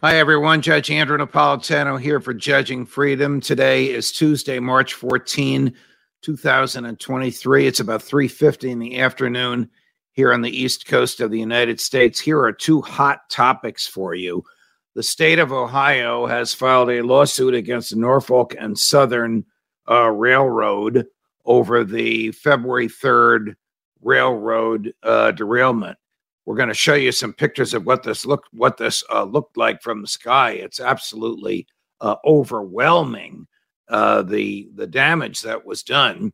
Hi, everyone. Judge Andrew Napolitano here for Judging Freedom. Today is Tuesday, March 14, 2023. It's about 3.50 in the afternoon here on the east coast of the United States. Here are two hot topics for you. The state of Ohio has filed a lawsuit against Norfolk and Southern uh, Railroad over the February 3rd railroad uh, derailment. We're going to show you some pictures of what this looked what this uh, looked like from the sky. It's absolutely uh, overwhelming uh, the the damage that was done.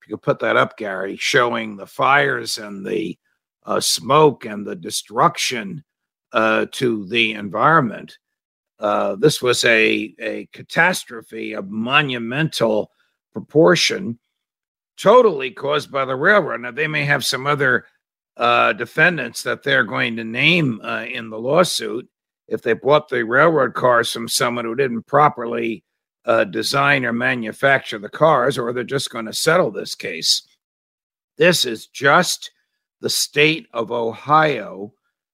If you could put that up, Gary, showing the fires and the uh, smoke and the destruction uh, to the environment. Uh, this was a a catastrophe of monumental proportion, totally caused by the railroad. Now they may have some other uh, defendants that they're going to name uh, in the lawsuit if they bought the railroad cars from someone who didn't properly uh, design or manufacture the cars, or they're just going to settle this case. This is just the state of Ohio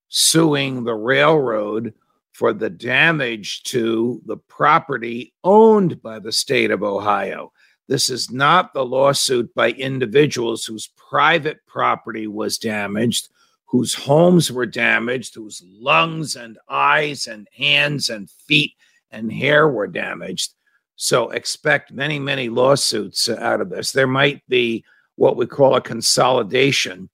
suing the railroad for the damage to the property owned by the state of Ohio. This is not the lawsuit by individuals whose private property was damaged, whose homes were damaged, whose lungs and eyes and hands and feet and hair were damaged. So expect many, many lawsuits out of this. There might be what we call a consolidation,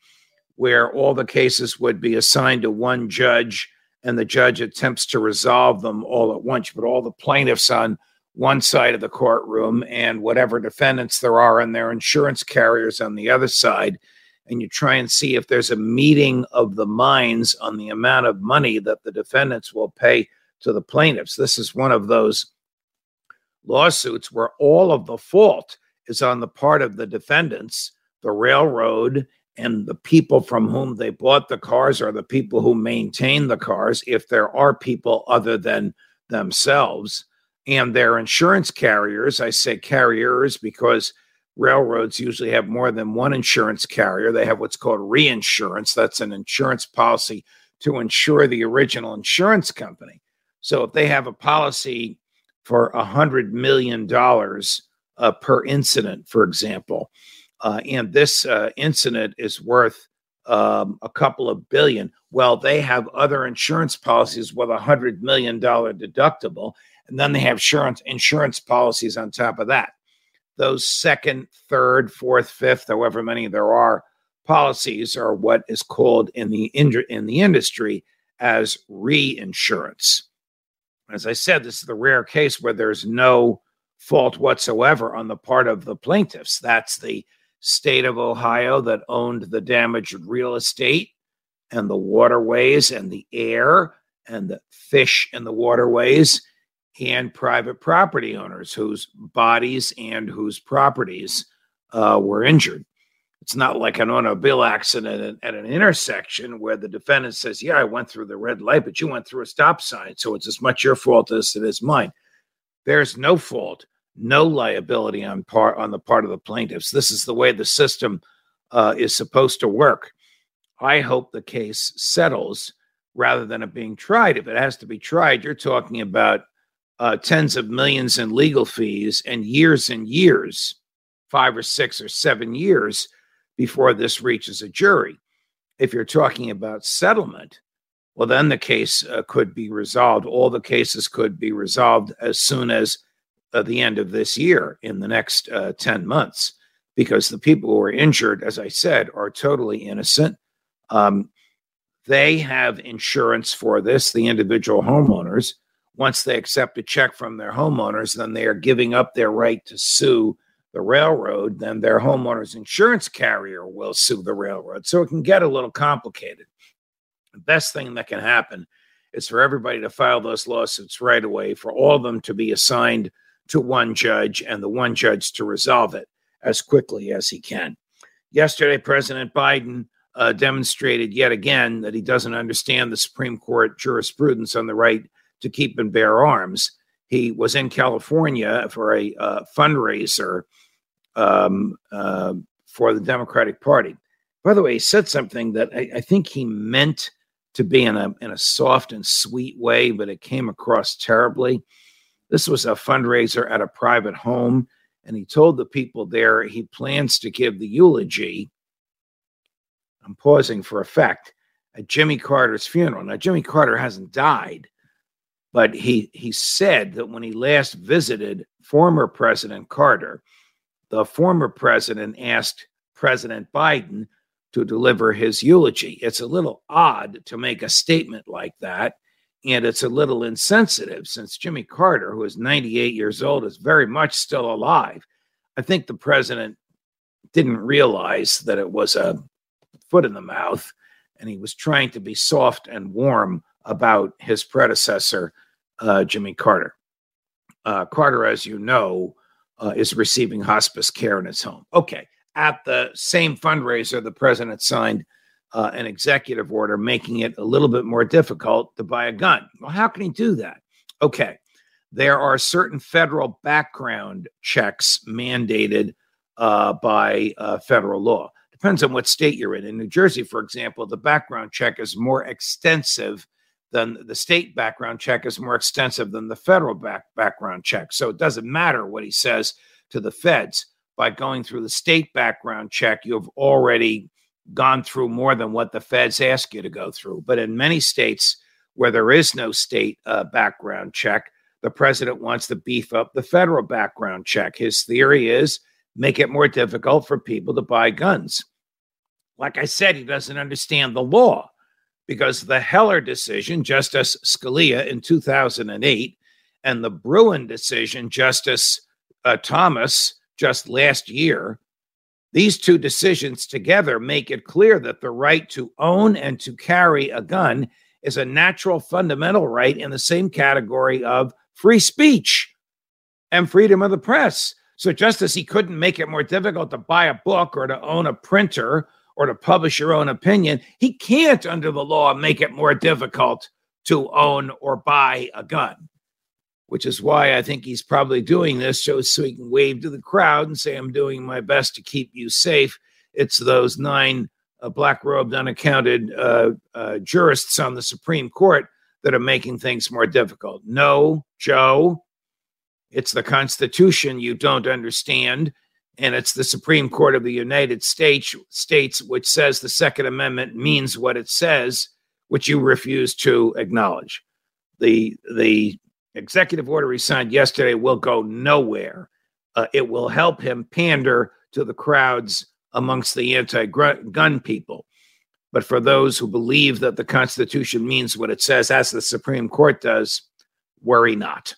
where all the cases would be assigned to one judge and the judge attempts to resolve them all at once. But all the plaintiffs on one side of the courtroom and whatever defendants there are and their insurance carriers on the other side. And you try and see if there's a meeting of the minds on the amount of money that the defendants will pay to the plaintiffs. This is one of those lawsuits where all of the fault is on the part of the defendants, the railroad, and the people from whom they bought the cars or the people who maintain the cars, if there are people other than themselves and their insurance carriers. I say carriers because railroads usually have more than one insurance carrier. They have what's called reinsurance. That's an insurance policy to insure the original insurance company. So if they have a policy for a hundred million dollars uh, per incident, for example, uh, and this uh, incident is worth um, a couple of billion. Well, they have other insurance policies with a hundred million dollar deductible, and then they have insurance insurance policies on top of that. Those second, third, fourth, fifth, however many there are, policies are what is called in the in, in the industry as reinsurance. As I said, this is the rare case where there's no fault whatsoever on the part of the plaintiffs. That's the state of Ohio that owned the damaged real estate and the waterways and the air and the fish in the waterways and private property owners whose bodies and whose properties uh, were injured. It's not like an automobile accident at, an intersection where the defendant says, Yeah, I went through the red light, but you went through a stop sign. So it's as much your fault as it is mine. There's no fault, no liability on part on the part of the plaintiffs. This is the way the system uh, is supposed to work. I hope the case settles rather than it being tried. If it has to be tried, you're talking about uh, tens of millions in legal fees and years and years, five or six or seven years before this reaches a jury. If you're talking about settlement, well, then the case uh, could be resolved. All the cases could be resolved as soon as uh, the end of this year in the next uh, 10 months, because the people who are injured, as I said, are totally innocent. Um, they have insurance for this, the individual homeowners once they accept a check from their homeowners, then they are giving up their right to sue the railroad, then their homeowner's insurance carrier will sue the railroad. So it can get a little complicated. The best thing that can happen is for everybody to file those lawsuits right away, for all of them to be assigned to one judge and the one judge to resolve it as quickly as he can. Yesterday, President Biden uh, demonstrated yet again that he doesn't understand the Supreme Court jurisprudence on the right to keep and bear arms. He was in California for a uh, fundraiser um, uh, for the Democratic Party. By the way, he said something that I, I think he meant to be in a in a soft and sweet way, but it came across terribly. This was a fundraiser at a private home, and he told the people there he plans to give the eulogy. I'm pausing for effect at Jimmy Carter's funeral. Now, Jimmy Carter hasn't died, but he he said that when he last visited former President Carter, the former president asked President Biden to deliver his eulogy. It's a little odd to make a statement like that. And it's a little insensitive since Jimmy Carter, who is 98 years old, is very much still alive. I think the president didn't realize that it was a foot in the mouth and he was trying to be soft and warm about his predecessor, uh, Jimmy Carter. Uh, Carter, as you know, uh, is receiving hospice care in his home. Okay, at the same fundraiser, the president signed uh, an executive order making it a little bit more difficult to buy a gun. Well, how can he do that? Okay, there are certain federal background checks mandated uh, by uh, federal law. Depends on what state you're in. In New Jersey, for example, the background check is more extensive than the state background check is more extensive than the federal back, background check. So it doesn't matter what he says to the feds by going through the state background check, you've already gone through more than what the feds ask you to go through. But in many states where there is no state uh, background check, the president wants to beef up the federal background check. His theory is make it more difficult for people to buy guns. Like I said, he doesn't understand the law because the Heller decision, Justice Scalia in 2008, and the Bruen decision, Justice uh, Thomas just last year, these two decisions together make it clear that the right to own and to carry a gun is a natural fundamental right in the same category of free speech and freedom of the press. So, just as he couldn't make it more difficult to buy a book or to own a printer or to publish your own opinion, he can't, under the law, make it more difficult to own or buy a gun which is why I think he's probably doing this so, so he can wave to the crowd and say, I'm doing my best to keep you safe. It's those nine uh, black robed, unaccounted uh, uh, jurists on the Supreme Court that are making things more difficult. No, Joe, it's the Constitution you don't understand. And it's the Supreme Court of the United States, States which says the Second Amendment means what it says, which you refuse to acknowledge. The, the executive order he signed yesterday will go nowhere. Uh, it will help him pander to the crowds amongst the anti gun people. But for those who believe that the Constitution means what it says, as the Supreme Court does, worry not.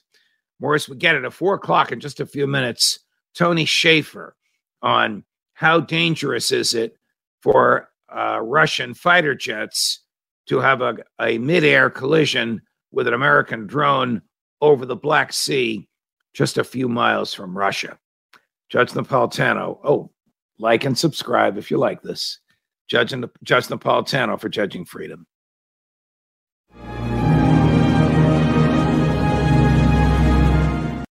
Morris, we get it at four o'clock in just a few minutes. Tony Shaffer on how dangerous is it for uh, Russian fighter jets to have a, a midair collision with an American drone over the Black Sea, just a few miles from Russia. Judge Napolitano. Oh, like and subscribe if you like this. Judge, Judge Napolitano for Judging Freedom.